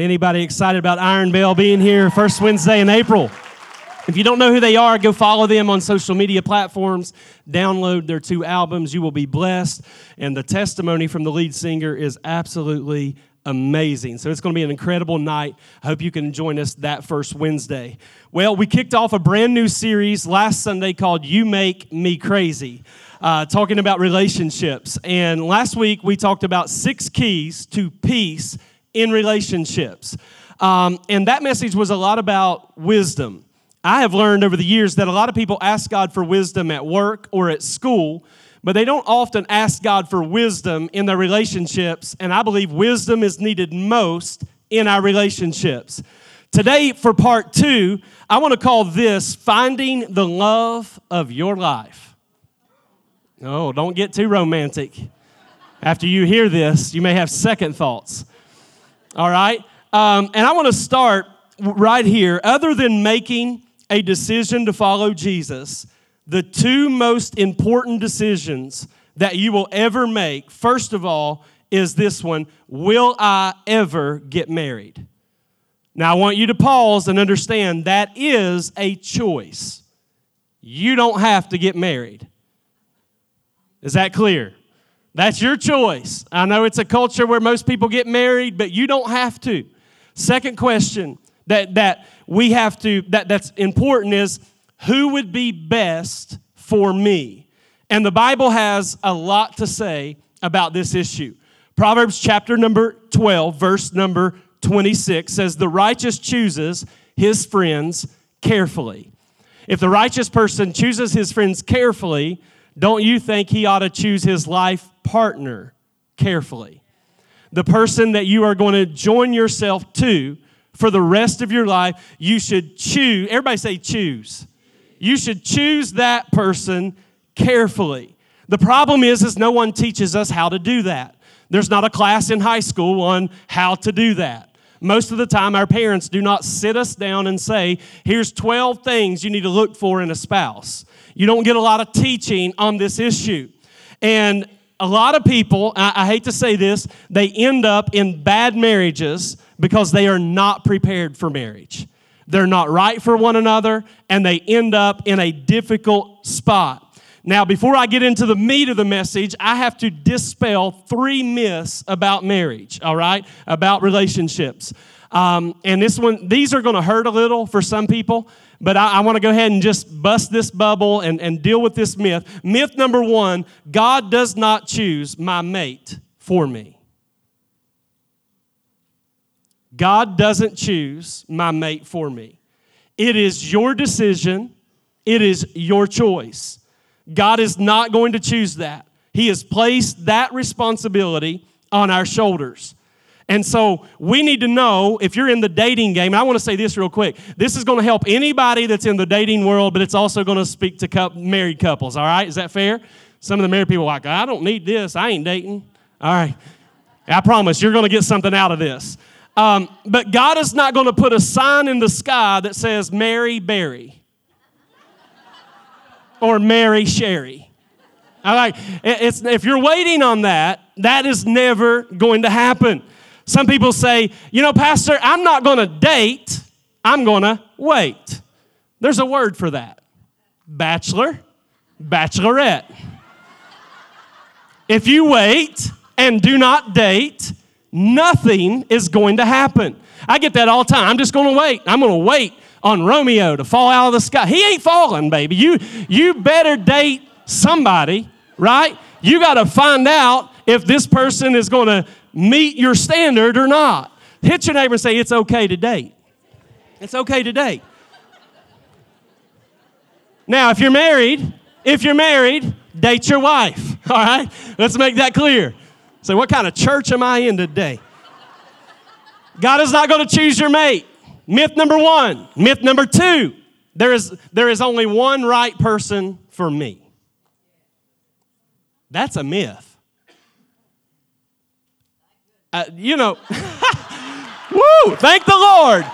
Anybody excited about Iron Bell being here first Wednesday in April? If you don't know who they are, go follow them on social media platforms. Download their two albums. You will be blessed. And the testimony from the lead singer is absolutely amazing. So it's going to be an incredible night. I hope you can join us that first Wednesday. Well, we kicked off a brand new series last Sunday called You Make Me Crazy. Uh, talking about relationships. And last week we talked about six keys to peace in relationships. Um, and that message was a lot about wisdom. I have learned over the years that a lot of people ask God for wisdom at work or at school, but they don't often ask God for wisdom in their relationships. And I believe wisdom is needed most in our relationships. Today, for part two, I want to call this Finding the Love of Your Life. Oh, don't get too romantic. After you hear this, you may have second thoughts. All right? Um, and I want to start right here. Other than making a decision to follow Jesus, the two most important decisions that you will ever make, first of all, is this one Will I ever get married? Now, I want you to pause and understand that is a choice. You don't have to get married. Is that clear? That's your choice. I know it's a culture where most people get married, but you don't have to. Second question that, that we have to, that, that's important is who would be best for me? And the Bible has a lot to say about this issue. Proverbs chapter number 12, verse number 26 says, The righteous chooses his friends carefully. If the righteous person chooses his friends carefully, don't you think he ought to choose his life partner carefully? The person that you are going to join yourself to for the rest of your life, you should choose. Everybody say choose. You should choose that person carefully. The problem is, is no one teaches us how to do that. There's not a class in high school on how to do that. Most of the time, our parents do not sit us down and say, here's 12 things you need to look for in a spouse. You don't get a lot of teaching on this issue. And a lot of people, I, hate to say this, they end up in bad marriages because they are not prepared for marriage. They're not right for one another, and they end up in a difficult spot. Now, before I get into the meat of the message, I have to dispel three myths about marriage, all right? About relationships. Um, and this one, these are going to hurt a little for some people, but I, I want to go ahead and just bust this bubble and, and deal with this myth. Myth number one God does not choose my mate for me. God doesn't choose my mate for me. It is your decision, it is your choice. God is not going to choose that. He has placed that responsibility on our shoulders. And so we need to know if you're in the dating game, I want to say this real quick. This is going to help anybody that's in the dating world, but it's also going to speak to married couples, all right? Is that fair? Some of the married people are like, I don't need this. I ain't dating. All right. I promise you're going to get something out of this. Um, but God is not going to put a sign in the sky that says, Mary Barry or Mary Sherry. All right. It's, if you're waiting on that, that is never going to happen. Some people say, you know, Pastor, I'm not going to date, I'm going to wait. There's a word for that bachelor, bachelorette. if you wait and do not date, nothing is going to happen. I get that all the time. I'm just going to wait. I'm going to wait on Romeo to fall out of the sky. He ain't falling, baby. You, you better date somebody, right? You got to find out if this person is going to meet your standard or not. Hit your neighbor and say, It's okay to date. It's okay to date. Now, if you're married If you're married, date your wife. All right? Let's make that clear. So, what kind of church am I in today? God is not going to choose your mate. Myth number one. Myth number two there is, there is only one right person for me. That's a myth. Uh, you know, woo, thank the Lord.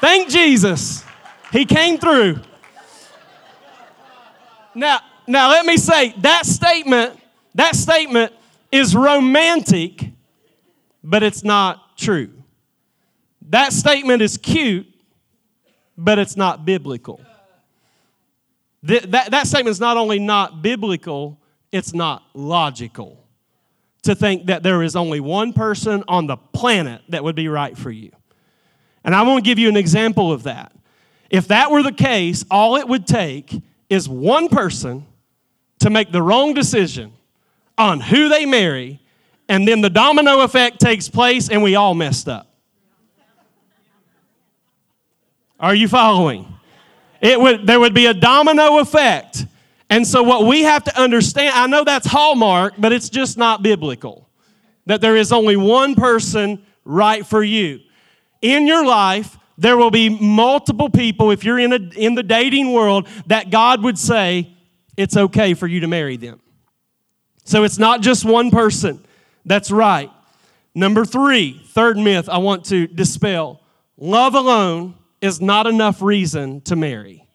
Thank Jesus. He came through. Now, now let me say that statement, that statement is romantic, but it's not true. That statement is cute, but it's not biblical. That, that, that statement is not only not biblical, it's not logical to think that there is only one person on the planet that would be right for you. And I want to give you an example of that. If that were the case, all it would take is one person to make the wrong decision on who they marry, and then the domino effect takes place and we all messed up. Are you following? It would, there would be a domino effect. And so, what we have to understand, I know that's hallmark, but it's just not biblical. That there is only one person right for you. In your life, there will be multiple people, if you're in, a, in the dating world, that God would say, it's okay for you to marry them. So, it's not just one person that's right. Number three, third myth I want to dispel love alone is not enough reason to marry.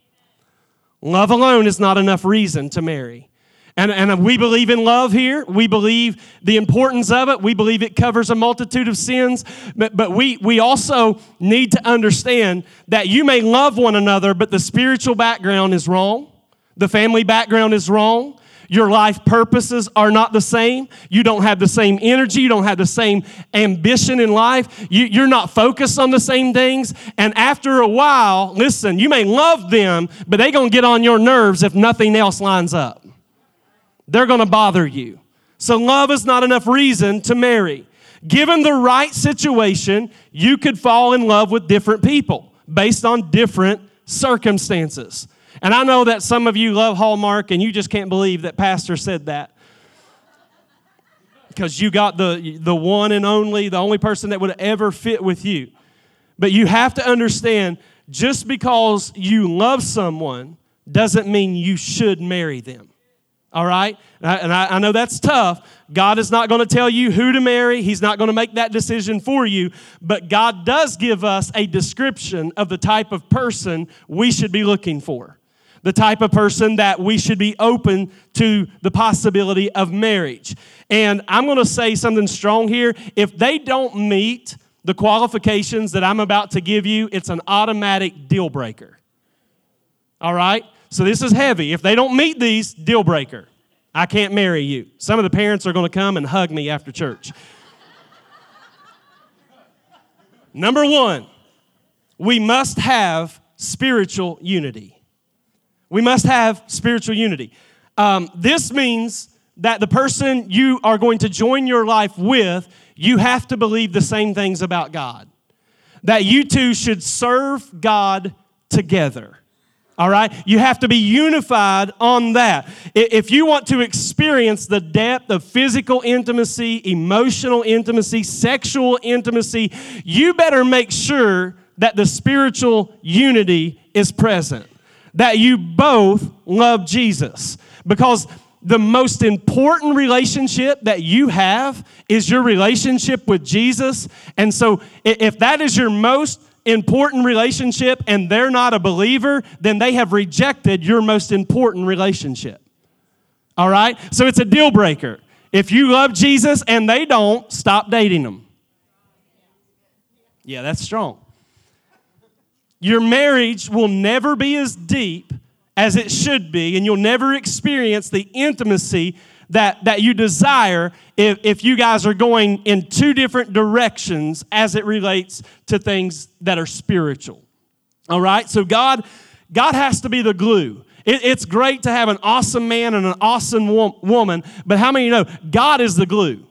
Love alone is not enough reason to marry. And, and we believe in love here. We believe the importance of it. We believe it covers a multitude of sins. But, but we, we also need to understand that you may love one another, but the spiritual background is wrong. The family background is wrong. Your life purposes are not the same. You don't have the same energy. You don't have the same ambition in life. You, are not focused on the same things. And after a while, listen, you may love them, but they're going to get on your nerves if nothing else lines up. They're going to bother you. So, love is not enough reason to marry. Given the right situation, you could fall in love with different people based on different circumstances. And I know that some of you love Hallmark and you just can't believe that Pastor said that. Because you got the, the one and only, the only person that would ever fit with you. But you have to understand just because you love someone doesn't mean you should marry them. All right? And I, I know that's tough. God is not going to tell you who to marry, He's not going to make that decision for you. But God does give us a description of the type of person we should be looking for the type of person that we should be open to the possibility of marriage. And I'm going to say something strong here. If they don't meet the qualifications that I'm about to give you, it's an automatic deal breaker. All right? So this is heavy. If they don't meet these, deal breaker. I can't marry you. Some of the parents are going to come and hug me after church. Number one, we must have spiritual unity. We must have spiritual unity. Um, this means that the person you are going to join your life with, you have to believe the same things about God. That you two should serve God together. All right? You have to be unified on that. If you want to experience the depth of physical intimacy, emotional intimacy, sexual intimacy, you better make sure that the spiritual unity is present that you both love Jesus. Because the most important relationship that you have is your relationship with Jesus. And so, if that is your most important relationship and they're not a believer, then they have rejected your most important relationship. All right? So, it's a deal breaker. If you love Jesus and they don't, stop dating them. Yeah, that's strong. Your marriage will never be as deep as it should be, and you'll never experience the intimacy that, that you desire if, if you guys are going in two different directions as it relates to things that are spiritual. All right? So God, God has to be the glue. It, it's great to have an awesome man and an awesome wo- woman, but how many you know God is the glue?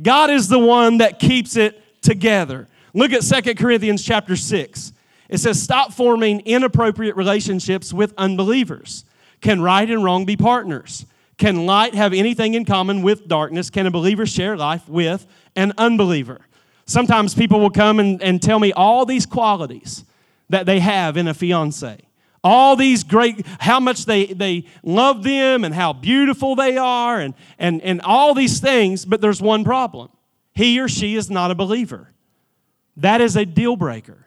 God is the one that keeps it together. Look at Second Corinthians chapter 6. It says, stop forming inappropriate relationships with unbelievers. Can right and wrong be partners? Can light have anything in common with darkness? Can a believer share life with an unbeliever? Sometimes people will come and, and tell me all these qualities that they have in a fiance. All these great, how much they, they love them and how beautiful they are and, and, and all these things, but there's one problem. He or she is not a believer. That is a deal breaker.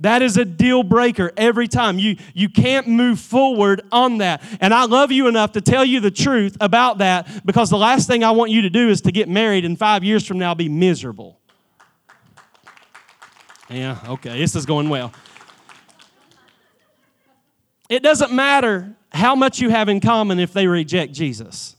That is a deal breaker every time. You, you can't move forward on that. And I love you enough to tell you the truth about that because the last thing I want you to do is to get married and five years from now be miserable. Yeah, okay, this is going well. It doesn't matter how much you have in common if they reject Jesus.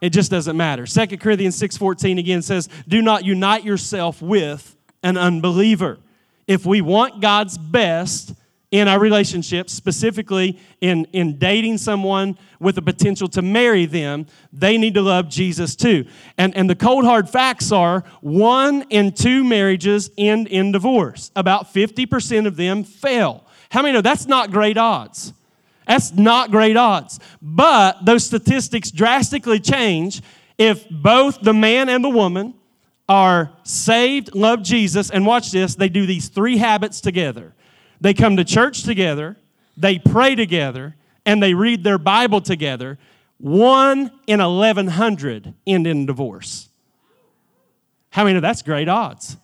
It just doesn't matter. 2 Corinthians 6:14 again says, "Do not unite yourself with an unbeliever." If we want God's best in our relationships, specifically in, in dating someone with the potential to marry them, they need to love Jesus too. And, and the cold hard facts are one in two marriages end in divorce. About 50% of them fail. How many know that's not great odds? That's not great odds. But those statistics drastically change if both the man and the woman are saved, love Jesus, and watch this, they do these three habits together. They come to church together, they pray together, and they read their Bible together. One in 1,100 end in divorce. How many know that's great odds?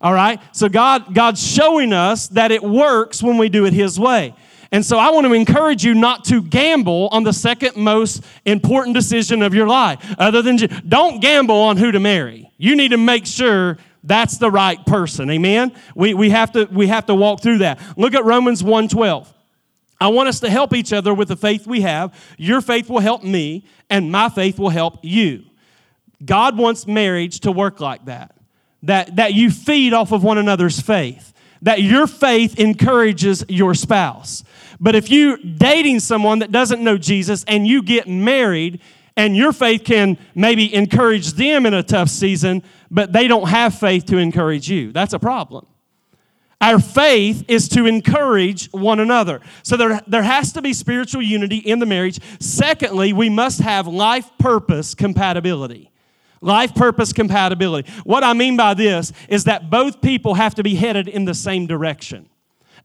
All right? So God, God's showing us that it works when we do it His way. And so I want to encourage you not to gamble on the second most important decision of your life. Other than, don't gamble on who to marry. You need to make sure that's the right person. Amen? We, we, have, to, we have to walk through that. Look at Romans 1.12. I want us to help each other with the faith we have. Your faith will help me, and my faith will help you. God wants marriage to work like that. That, that you feed off of one another's faith. That your faith encourages your spouse. But if you're dating someone that doesn't know Jesus and you get married, and your faith can maybe encourage them in a tough season, but they don't have faith to encourage you, that's a problem. Our faith is to encourage one another. So there, there has to be spiritual unity in the marriage. Secondly, we must have life purpose compatibility. Life purpose compatibility. What I mean by this is that both people have to be headed in the same direction.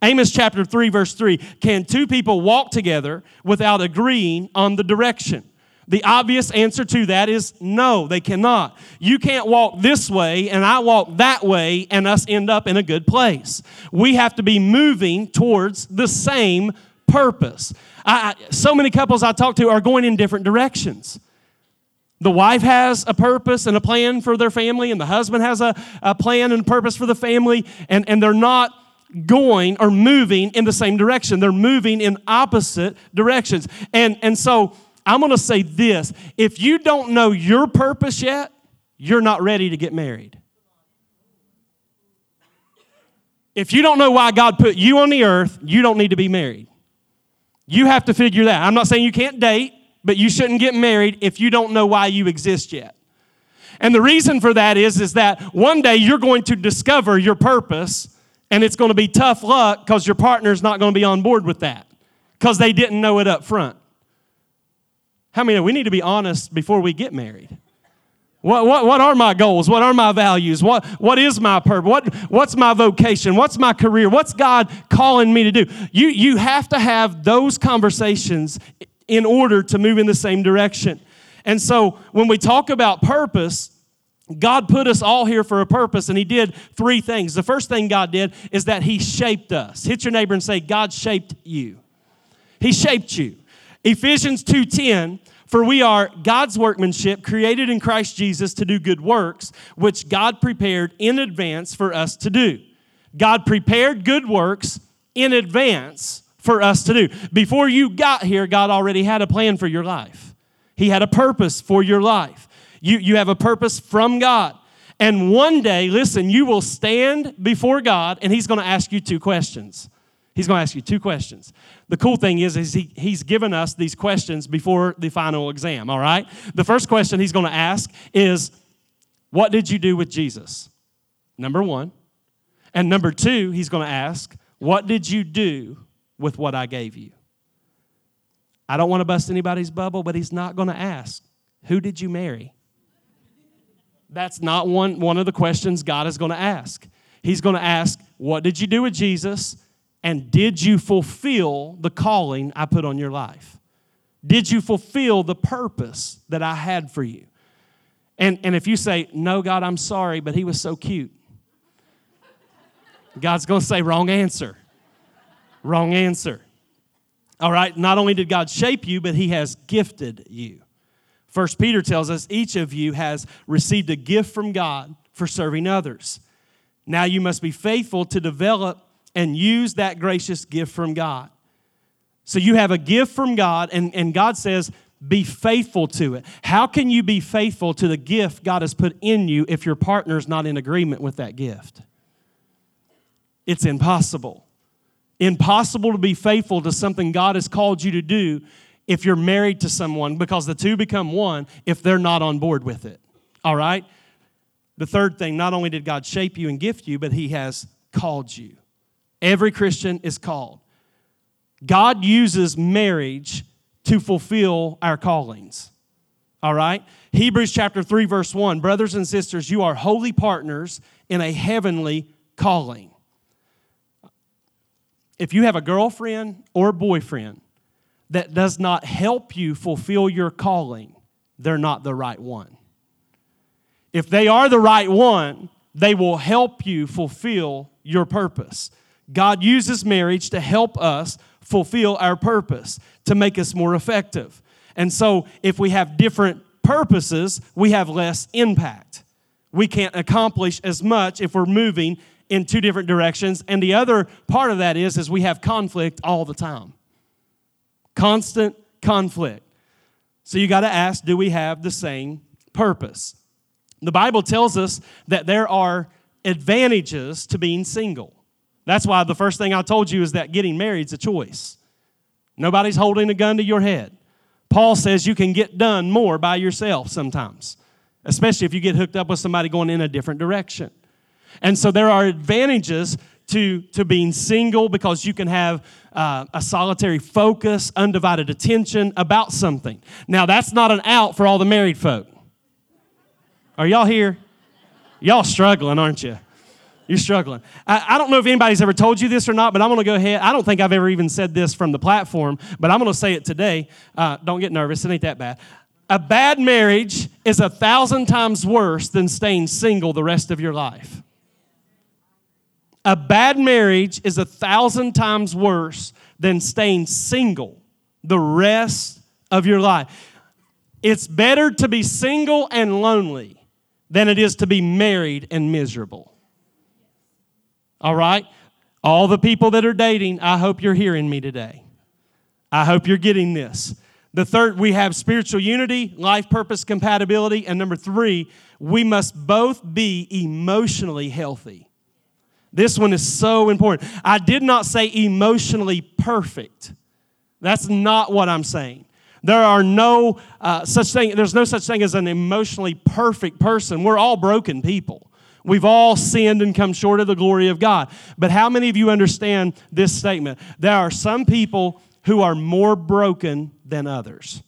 Amos chapter 3, verse 3 Can two people walk together without agreeing on the direction? The obvious answer to that is no, they cannot. You can't walk this way and I walk that way and us end up in a good place. We have to be moving towards the same purpose. I, so many couples I talk to are going in different directions. The wife has a purpose and a plan for their family, and the husband has a, a plan and purpose for the family, and, and they're not going or moving in the same direction. They're moving in opposite directions. And, and so I'm going to say this if you don't know your purpose yet, you're not ready to get married. If you don't know why God put you on the earth, you don't need to be married. You have to figure that. I'm not saying you can't date, but you shouldn't get married if you don't know why you exist yet. And the reason for that is, is that one day you're going to discover your purpose and it's going to be tough luck because your partner's not going to be on board with that because they didn't know it up front. How many we need to be honest before we get married? What, what, what are my goals? What are my values? What, what is my purpose? What, what's my vocation? What's my career? What's God calling me to do? You, you have to have those conversations in order to move in the same direction. And so when we talk about purpose, God put us all here for a purpose, and He did three things. The first thing God did is that He shaped us. Hit your neighbor and say, God shaped you. He shaped you. Ephesians 2:10 for we are God's workmanship created in Christ Jesus to do good works which God prepared in advance for us to do. God prepared good works in advance for us to do. Before you got here, God already had a plan for your life. He had a purpose for your life. You, you have a purpose from God. And one day, listen, you will stand before God and He's going to ask you two questions. He's going to ask you two questions. The cool thing is, is he, He's given us these questions before the final exam, all right? The first question He's going to ask is, What did you do with Jesus? Number one. And number two, He's going to ask, What did you do with what I gave you? I don't want to bust anybody's bubble, but he's not going to ask, Who did you marry? That's not one, one of the questions God is going to ask. He's going to ask, What did you do with Jesus? And did you fulfill the calling I put on your life? Did you fulfill the purpose that I had for you? And, and if you say, No, God, I'm sorry, but he was so cute, God's going to say, Wrong answer. Wrong answer. All right, not only did God shape you, but he has gifted you. First Peter tells us each of you has received a gift from God for serving others. Now you must be faithful to develop and use that gracious gift from God. So you have a gift from God, and, and God says, be faithful to it. How can you be faithful to the gift God has put in you if your partner is not in agreement with that gift? It's impossible. Impossible to be faithful to something God has called you to do if you're married to someone because the two become one if they're not on board with it. All right? The third thing, not only did God shape you and gift you, but He has called you. Every Christian is called. God uses marriage to fulfill our callings. All right? Hebrews chapter 3, verse 1 Brothers and sisters, you are holy partners in a heavenly calling. If you have a girlfriend or boyfriend that does not help you fulfill your calling, they're not the right one. If they are the right one, they will help you fulfill your purpose. God uses marriage to help us fulfill our purpose, to make us more effective. And so, if we have different purposes, we have less impact. We can't accomplish as much if we're moving in two different directions. And the other part of that is, is we have conflict all the time. Constant conflict. So you got to ask, do we have the same purpose? The Bible tells us that there are advantages to being single. That's why the first thing I told you is that getting married is a choice. Nobody's holding a gun to your head. Paul says you can get done more by yourself sometimes, especially if you get hooked up with somebody going in a different direction. And so there are advantages to, to being single because you can have uh, a solitary focus, undivided attention about something. Now, that's not an out for all the married folk. Are y'all here? Y'all struggling, aren't you? You're struggling. I, I, don't know if anybody's ever told you this or not, but I'm going to go ahead. I don't think I've ever even said this from the platform, but I'm going to say it today. Uh, don't get nervous. It ain't that bad. A bad marriage is a thousand times worse than staying single the rest of your life. A bad marriage is a thousand times worse than staying single the rest of your life. It's better to be single and lonely than it is to be married and miserable. All right? All the people that are dating, I hope you're hearing me today. I hope you're getting this. The third, we have spiritual unity, life purpose compatibility. And number three, we must both be emotionally healthy. This one is so important. I did not say emotionally perfect. That's not what I'm saying. There are no uh, such thing, there's no such thing as an emotionally perfect person. We're all broken people. We've all sinned and come short of the glory of God. But how many of you understand this statement? There are some people who are more broken than others.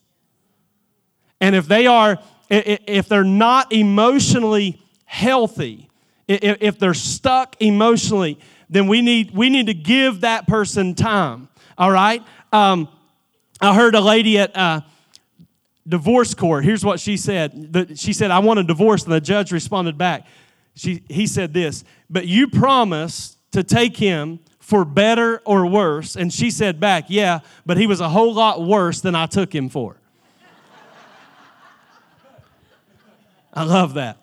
And if they are, if they're not emotionally healthy, if they're stuck emotionally, then we need, we need to give that person time. All right? Um, I heard a lady at uh, divorce court. Here's what she said. She said, I want a divorce. And the judge responded back. She, he said this, but you promised to take him for better or worse. And she said back, yeah, but he was a whole lot worse than I took him for. I love that.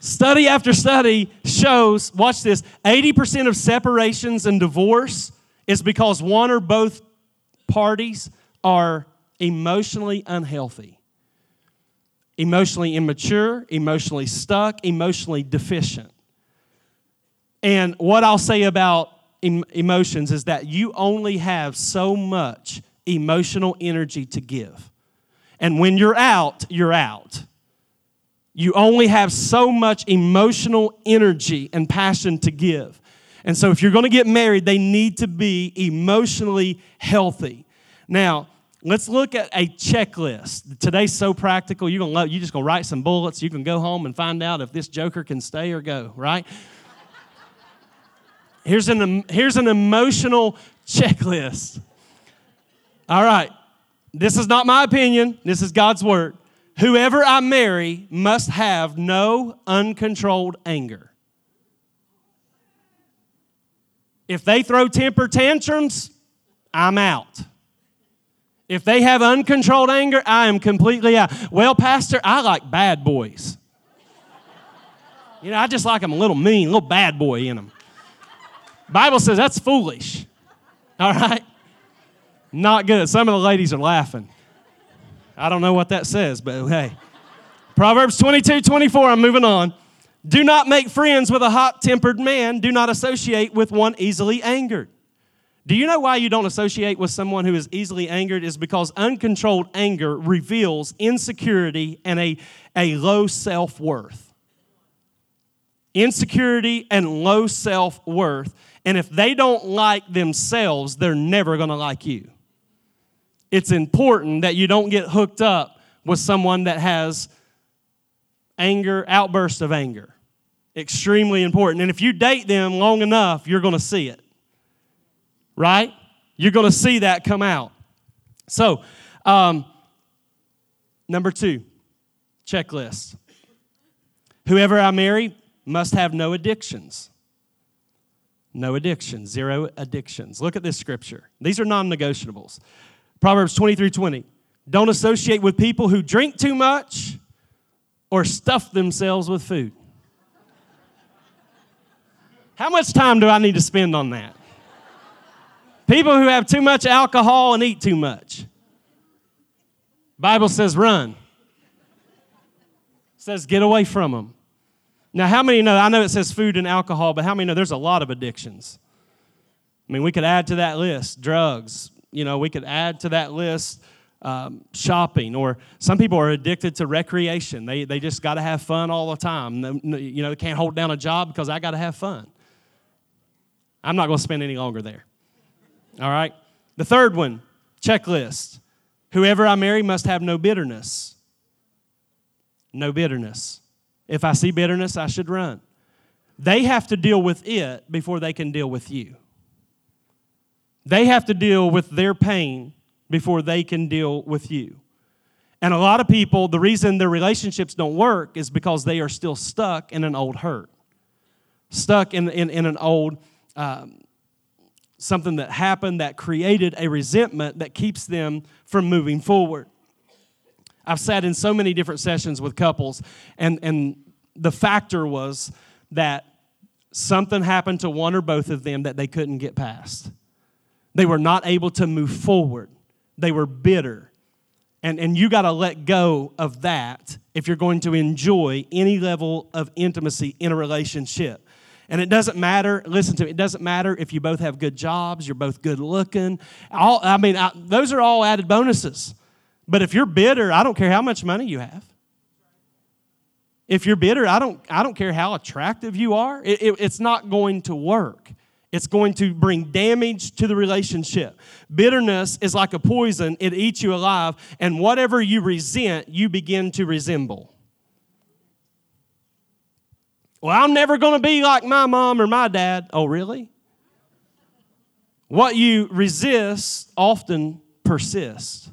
Study after study shows, watch this, 80% of separations and divorce is because one or both parties are emotionally unhealthy, emotionally immature, emotionally stuck, emotionally deficient. And what I'll say about em- emotions is that you only have so much emotional energy to give. And when you're out, you're out. You only have so much emotional energy and passion to give. And so, if you're going to get married, they need to be emotionally healthy. Now, let's look at a checklist. Today's so practical. You're gonna love, you just gonna write some bullets. You can go home and find out if this joker can stay or go. Right? Here's an here's an emotional checklist. All right. This is not my opinion. This is God's word. Whoever I marry must have no uncontrolled anger. If they throw temper tantrums, I'm out. If they have uncontrolled anger, I am completely out. Well, Pastor, I like bad boys. You know, I just like them a little mean, a little bad boy in them. Bible says that's foolish. All right? Not good. Some of the ladies are laughing. I don't know what that says, but hey. Proverbs 22 24, I'm moving on. Do not make friends with a hot tempered man. Do not associate with one easily angered. Do you know why you don't associate with someone who is easily angered? Is because uncontrolled anger reveals insecurity and a, a low self worth. Insecurity and low self worth. And if they don't like themselves, they're never going to like you. It's important that you don't get hooked up with someone that has anger, outbursts of anger. Extremely important. And if you date them long enough, you're going to see it right? You're going to see that come out. So, um, number two, checklist. Whoever I marry must have no addictions. No addictions, zero addictions. Look at this scripture. These are non negotiables. Proverbs 23 20. Don't associate with people who drink too much or stuff themselves with food. How much time do I need to spend on that? People who have too much alcohol and eat too much. Bible says run. Says get away from them. Now, how many know? I know it says food and alcohol, but how many know there's a lot of addictions? I mean, we could add to that list drugs. You know, we could add to that list um, shopping, or some people are addicted to recreation. They, they just got to have fun all the time. You know, they can't hold down a job because I got to have fun. I'm not going to spend any longer there. All right? The third one, checklist. Whoever I marry must have no bitterness. No bitterness. If I see bitterness, I should run. They have to deal with it before they can deal with you. They have to deal with their pain before they can deal with you. And a lot of people, the reason their relationships don't work is because they are still stuck in an old hurt, stuck in, in, in an old um, something that happened that created a resentment that keeps them from moving forward. I've sat in so many different sessions with couples, and, and the factor was that something happened to one or both of them that they couldn't get past. They were not able to move forward, they were bitter. And, and you got to let go of that if you're going to enjoy any level of intimacy in a relationship. And it doesn't matter, listen to me, it doesn't matter if you both have good jobs, you're both good looking. All, I mean, I, those are all added bonuses. But if you're bitter, I don't care how much money you have. If you're bitter, I don't, I don't care how attractive you are. It, it, it's not going to work. It's going to bring damage to the relationship. Bitterness is like a poison, it eats you alive, and whatever you resent, you begin to resemble. Well, I'm never going to be like my mom or my dad. Oh, really? What you resist often persists.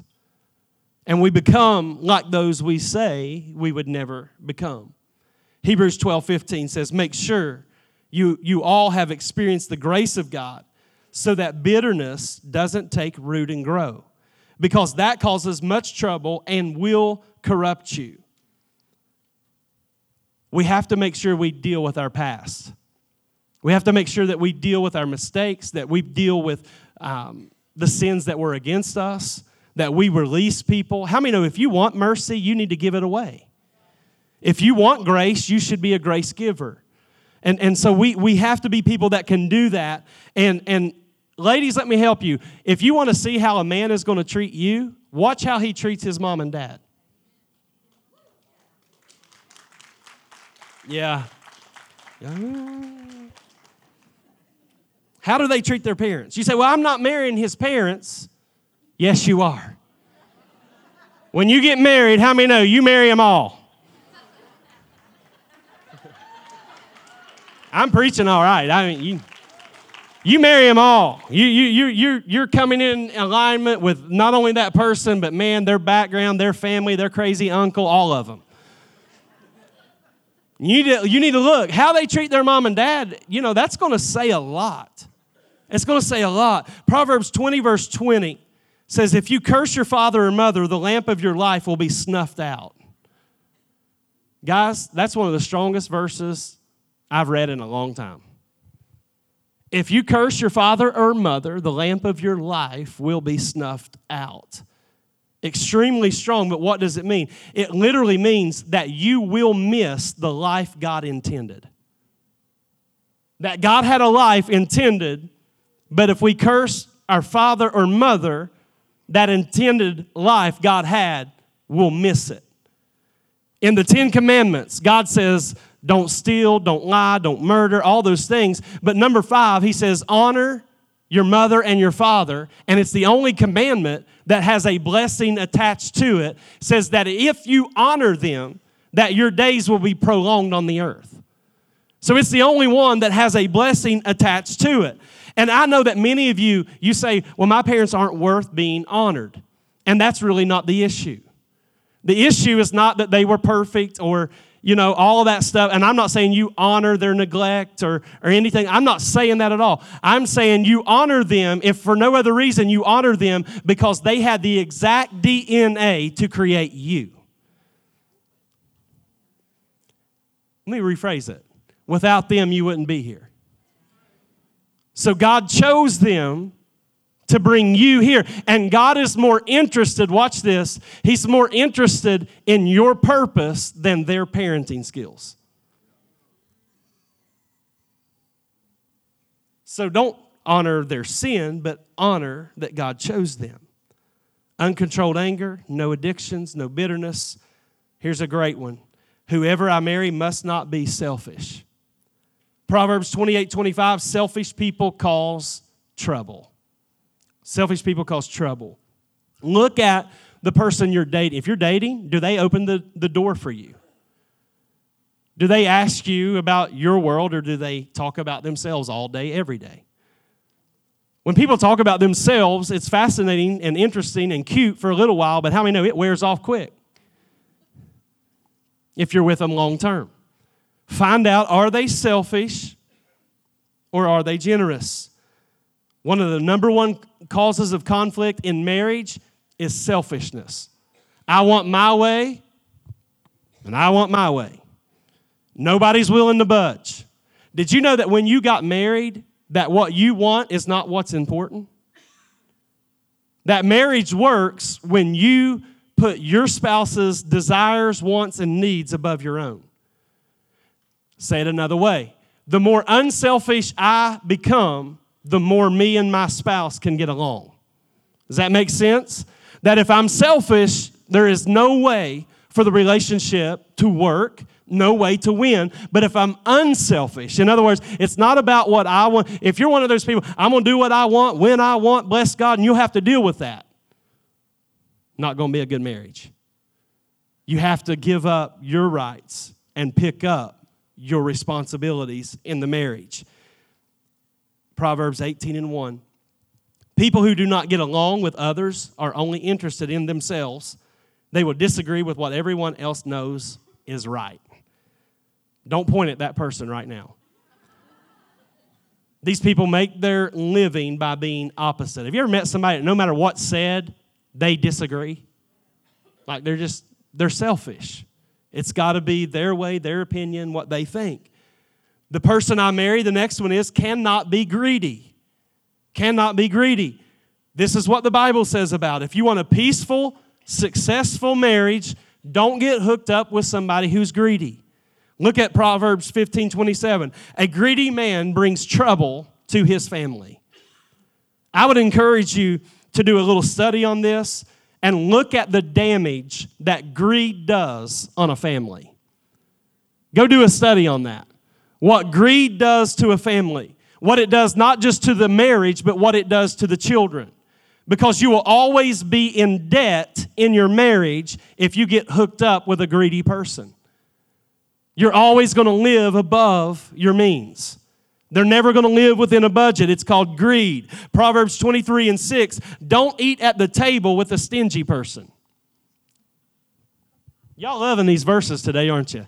And we become like those we say we would never become. Hebrews 12 15 says, Make sure you, you all have experienced the grace of God so that bitterness doesn't take root and grow, because that causes much trouble and will corrupt you we have to make sure we deal with our past. We have to make sure that we deal with our mistakes, that we deal with um, the sins that were against us, that we release people. How many know if you want mercy, you need to give it away? If you want grace, you should be a grace giver. And, and so we, we have to be people that can do that. And, and ladies, let me help you. If you want to see how a man is going to treat you, watch how he treats his mom and dad. Yeah. How do they treat their parents? You say, Well, I'm not marrying his parents. Yes, you are. When you get married, how many know you marry them all? I'm preaching all right. I mean, you, you marry them all. You, you, you, you're, you're coming in alignment with not only that person, but man, their background, their family, their crazy uncle, all of them. You need, to, you need to look how they treat their mom and dad. You know, that's going to say a lot. It's going to say a lot. Proverbs 20, verse 20 says, If you curse your father or mother, the lamp of your life will be snuffed out. Guys, that's one of the strongest verses I've read in a long time. If you curse your father or mother, the lamp of your life will be snuffed out. Extremely strong, but what does it mean? It literally means that you will miss the life God intended. That God had a life intended, but if we curse our father or mother, that intended life God had, we'll miss it. In the Ten Commandments, God says, don't steal, don't lie, don't murder, all those things. But number five, he says, honor your mother and your father. And it's the only commandment that has a blessing attached to it. says that if you honor them, that your days will be prolonged on the earth. So it's the only one that has a blessing attached to it. And I know that many of you, you say, well, my parents aren't worth being honored. And that's really not the issue. The issue is not that they were perfect or you know, all of that stuff. And I'm not saying you honor their neglect or, or anything. I'm not saying that at all. I'm saying you honor them, if for no other reason, you honor them because they had the exact DNA to create you. Let me rephrase it. Without them, you wouldn't be here. So God chose them to bring you here. And God is more interested, watch this, He's more interested in your purpose than their parenting skills. So don't honor their sin, but honor that God chose them. Uncontrolled anger, no addictions, no bitterness. Here's a great one. Whoever I marry must not be selfish. Proverbs 28 25, selfish people cause trouble. Selfish people cause trouble. Look at the person you're dating. If you're dating, do they open the, the door for you? Do they ask you about your world or do they talk about themselves all day, every day? When people talk about themselves, it's fascinating and interesting and cute for a little while, but how many know it wears off quick? If you're with them long term. Find out are they selfish or are they generous? One of the number one causes of conflict in marriage is selfishness. I want my way, and I want my way. Nobody's willing to budge. Did you know that when you got married, that what you want is not what's important? That marriage works when you put your spouse's desires, wants, and needs above your own. Say it another way. The more unselfish I become, the more me and my spouse can get along. Does that make sense? That if I'm selfish, there is no way for the relationship to work, no way to win. But if I'm unselfish, in other words, it's not about what I want. If you're one of those people, I'm going to do what I want, when I want, bless God, and you'll have to deal with that. Not going to be a good marriage. You have to give up your rights and pick up your responsibilities in the marriage. Proverbs 18 and 1. People who do not get along with others are only interested in themselves. They will disagree with what everyone else knows is right. Don't point at that person right now. These people make their living by being opposite. Have you ever met somebody that no matter what said, they disagree? Like they're just, they're selfish. It's got to be their way, their opinion, what they think. The person I marry, the next one is cannot be greedy. Cannot be greedy. This is what the Bible says about it. If you want a peaceful, successful marriage, don't get hooked up with somebody who's greedy. Look at Proverbs 15 27. A greedy man brings trouble to his family. I would encourage you to do a little study on this and look at the damage that greed does on a family. Go do a study on that what greed does to a family, what it does not just to the marriage, but what it does to the children. because you will always be in debt in your marriage if you get hooked up with a greedy person. You're always going to live above your means. They're never going to live within a budget. It's called greed. Proverbs 23 and 6 don't eat at the table with a stingy person. Y'all loving these verses today, aren't you?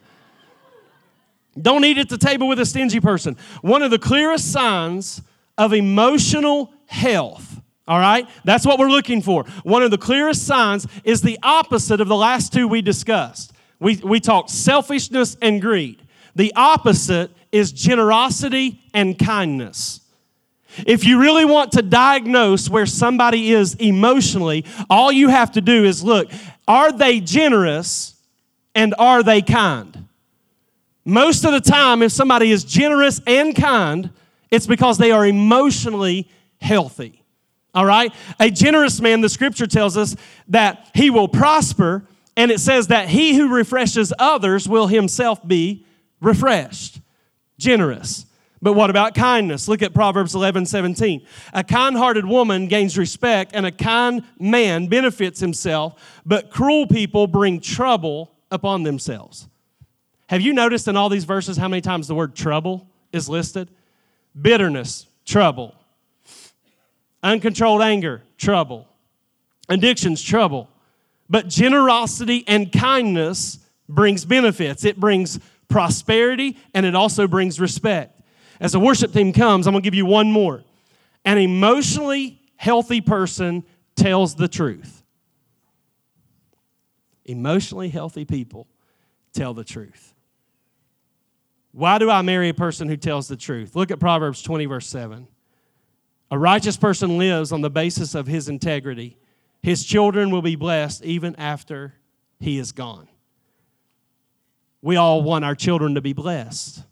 Don't eat at the table with a stingy person. One of the clearest signs of emotional health, all right? That's what we're looking for. One of the clearest signs is the opposite of the last two we discussed. We, we talked selfishness and greed. The opposite is generosity and kindness. If you really want to diagnose where somebody is emotionally, all you have to do is look are they generous and are they kind? Most of the time, if somebody is generous and kind, it's because they are emotionally healthy. All right? A generous man, the scripture tells us that he will prosper, and it says that he who refreshes others will himself be refreshed. Generous. But what about kindness? Look at Proverbs 11 17. A kind hearted woman gains respect, and a kind man benefits himself, but cruel people bring trouble upon themselves. Have you noticed in all these verses how many times the word trouble is listed? Bitterness, trouble. Uncontrolled anger, trouble. Addictions, trouble. But generosity and kindness brings benefits. It brings prosperity and it also brings respect. As the worship team comes, I'm going to give you one more. An emotionally healthy person tells the truth. Emotionally healthy people tell the truth. Why do I marry a person who tells the truth? Look at Proverbs 20, verse 7. A righteous person lives on the basis of his integrity. His children will be blessed even after he is gone. We all want our children to be blessed.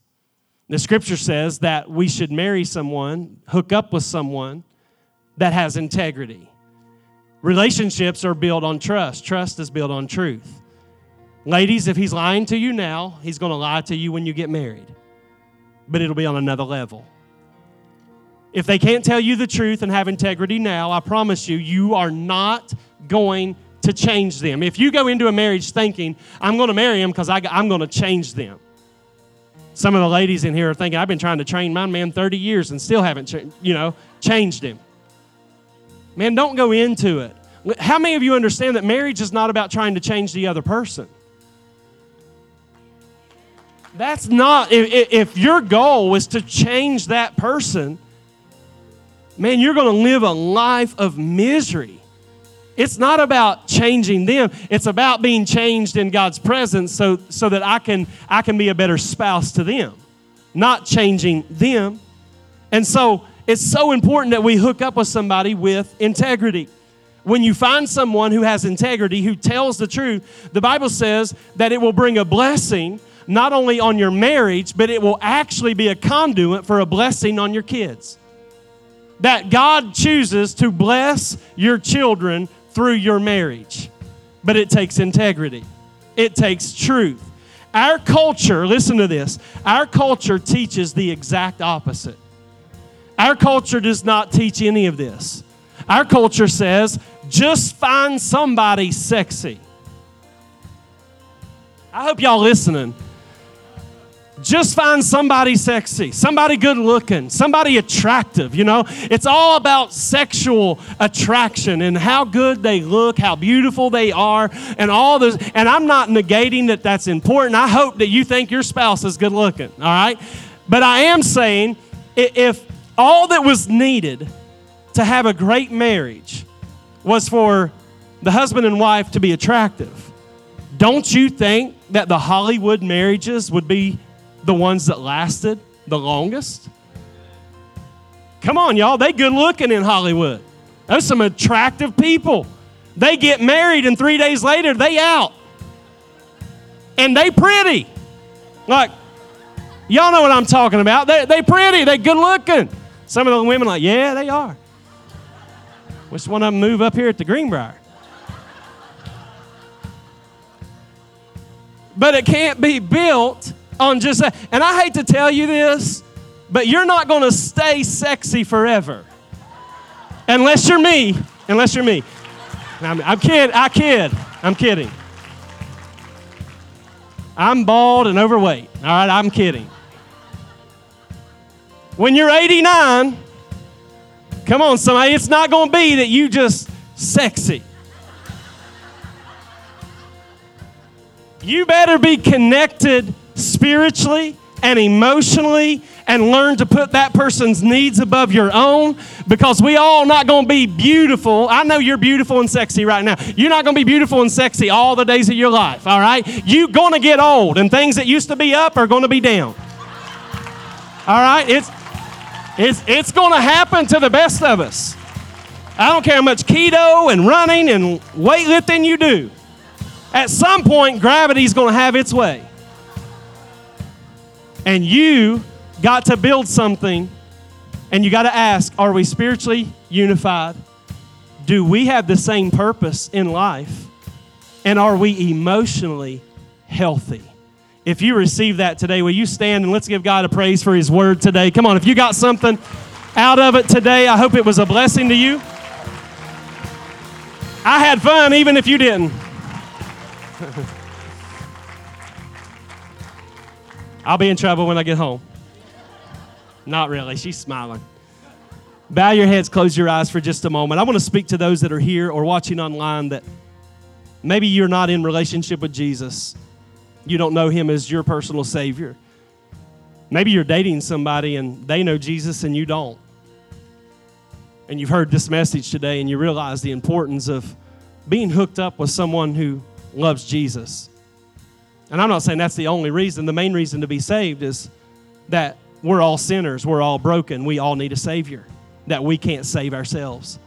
The scripture says that we should marry someone, hook up with someone that has integrity. Relationships are built on trust, trust is built on truth. Ladies, if he's lying to you now, he's going to lie to you when you get married, but it'll be on another level. If they can't tell you the truth and have integrity now, I promise you, you are not going to change them. If you go into a marriage thinking, I'm going to marry him because I'm going to change them. Some of the ladies in here are thinking, I've been trying to train my man 30 years and still haven't, you know, changed him. Man, don't go into it. How many of you understand that marriage is not about trying to change the other person? That's not, if, if your goal was to change that person, man, you're going to live a life of misery. It's not about changing them. It's about being changed in God's presence so, so that I can, I can be a better spouse to them, not changing them. And so it's so important that we hook up with somebody with integrity. When you find someone who has integrity, who tells the truth, the Bible says that it will bring a blessing not only on your marriage, but it will actually be a conduit for a blessing on your kids. That God chooses to bless your children through your marriage. But it takes integrity, it takes truth. Our culture, listen to this, our culture teaches the exact opposite. Our culture does not teach any of this. Our culture says, just find somebody sexy. I hope y'all listening. Just find somebody sexy, somebody good looking, somebody attractive, you know? It's all about sexual attraction and how good they look, how beautiful they are, and all this. And I'm not negating that that's important. I hope that you think your spouse is good looking, all right? But I am saying if all that was needed to have a great marriage was for the husband and wife to be attractive, don't you think that the Hollywood marriages would be the ones that lasted the longest? Come on, y'all. They good looking in Hollywood. Those some attractive people. They get married and three days later they out. And they pretty. Like, y'all know what I'm talking about. They, they pretty. They good looking. Some of the women like, yeah, they are. Which one of them move up here at the Greenbrier. But it can't be built on just that. And I hate to tell you this, but you're not going to stay sexy forever. Unless you're me. unless you're me. I'm, I'm kid. I kid. I'm kidding. I'm bald and overweight. All right, I'm kidding. When you're 89, come on, somebody, it's not going to be that you just sexy. You better be connected spiritually and emotionally and learn to put that person's needs above your own because we all not going to be beautiful. I know you're beautiful and sexy right now. You're not going to be beautiful and sexy all the days of your life, all right? You're going to get old and things that used to be up are going to be down. All right? It's it's it's going to happen to the best of us. I don't care how much keto and running and weightlifting you do. At some point gravity's going to have its way. And you got to build something and you got to ask are we spiritually unified? Do we have the same purpose in life? And are we emotionally healthy? If you receive that today, will you stand and let's give God a praise for His word today? Come on, if you got something out of it today, I hope it was a blessing to you. I had fun even if you didn't. I'll be in trouble when I get home. Not really. She's smiling. Bow your heads, close your eyes for just a moment. I want to speak to those that are here or watching online that maybe you're not in relationship with Jesus. You don't know him as your personal savior. Maybe you're dating somebody and they know Jesus and you don't. And you've heard this message today and you realize the importance of being hooked up with someone who loves Jesus. And I'm not saying that's the only reason. The main reason to be saved is that we're all sinners, we're all broken, we all need a Savior, that we can't save ourselves.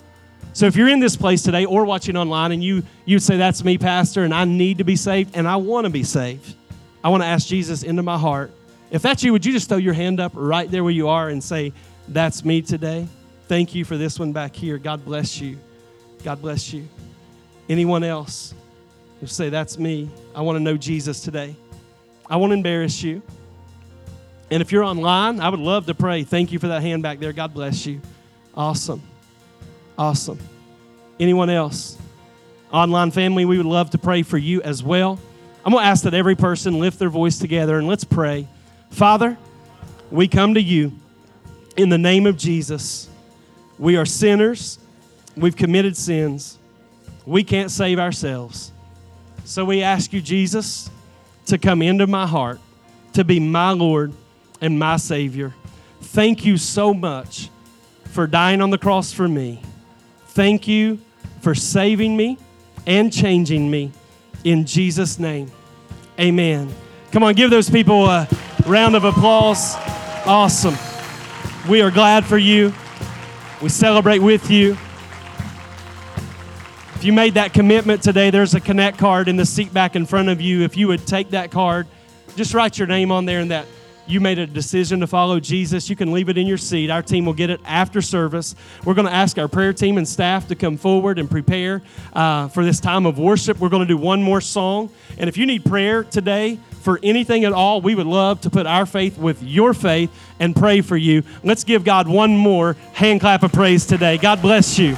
So if you're in this place today or watching online and you you would say that's me pastor and I need to be saved and I want to be saved. I want to ask Jesus into my heart. If that's you, would you just throw your hand up right there where you are and say that's me today? Thank you for this one back here. God bless you. God bless you. Anyone else? You say, That's me. I want to know Jesus today. I won't embarrass you. And if you're online, I would love to pray. Thank you for that hand back there. God bless you. Awesome. Awesome. Anyone else? Online family, we would love to pray for you as well. I'm going to ask that every person lift their voice together and let's pray. Father, we come to you in the name of Jesus. We are sinners, we've committed sins, we can't save ourselves. So we ask you, Jesus, to come into my heart, to be my Lord and my Savior. Thank you so much for dying on the cross for me. Thank you for saving me and changing me. In Jesus' name, amen. Come on, give those people a round of applause. Awesome. We are glad for you. We celebrate with you. If you made that commitment today, there's a Connect card in the seat back in front of you. If you would take that card, just write your name on there and that you made a decision to follow Jesus, you can leave it in your seat. Our team will get it after service. We're going to ask our prayer team and staff to come forward and prepare uh, for this time of worship. We're going to do one more song. And if you need prayer today for anything at all, we would love to put our faith with your faith and pray for you. Let's give God one more hand clap of praise today. God bless you.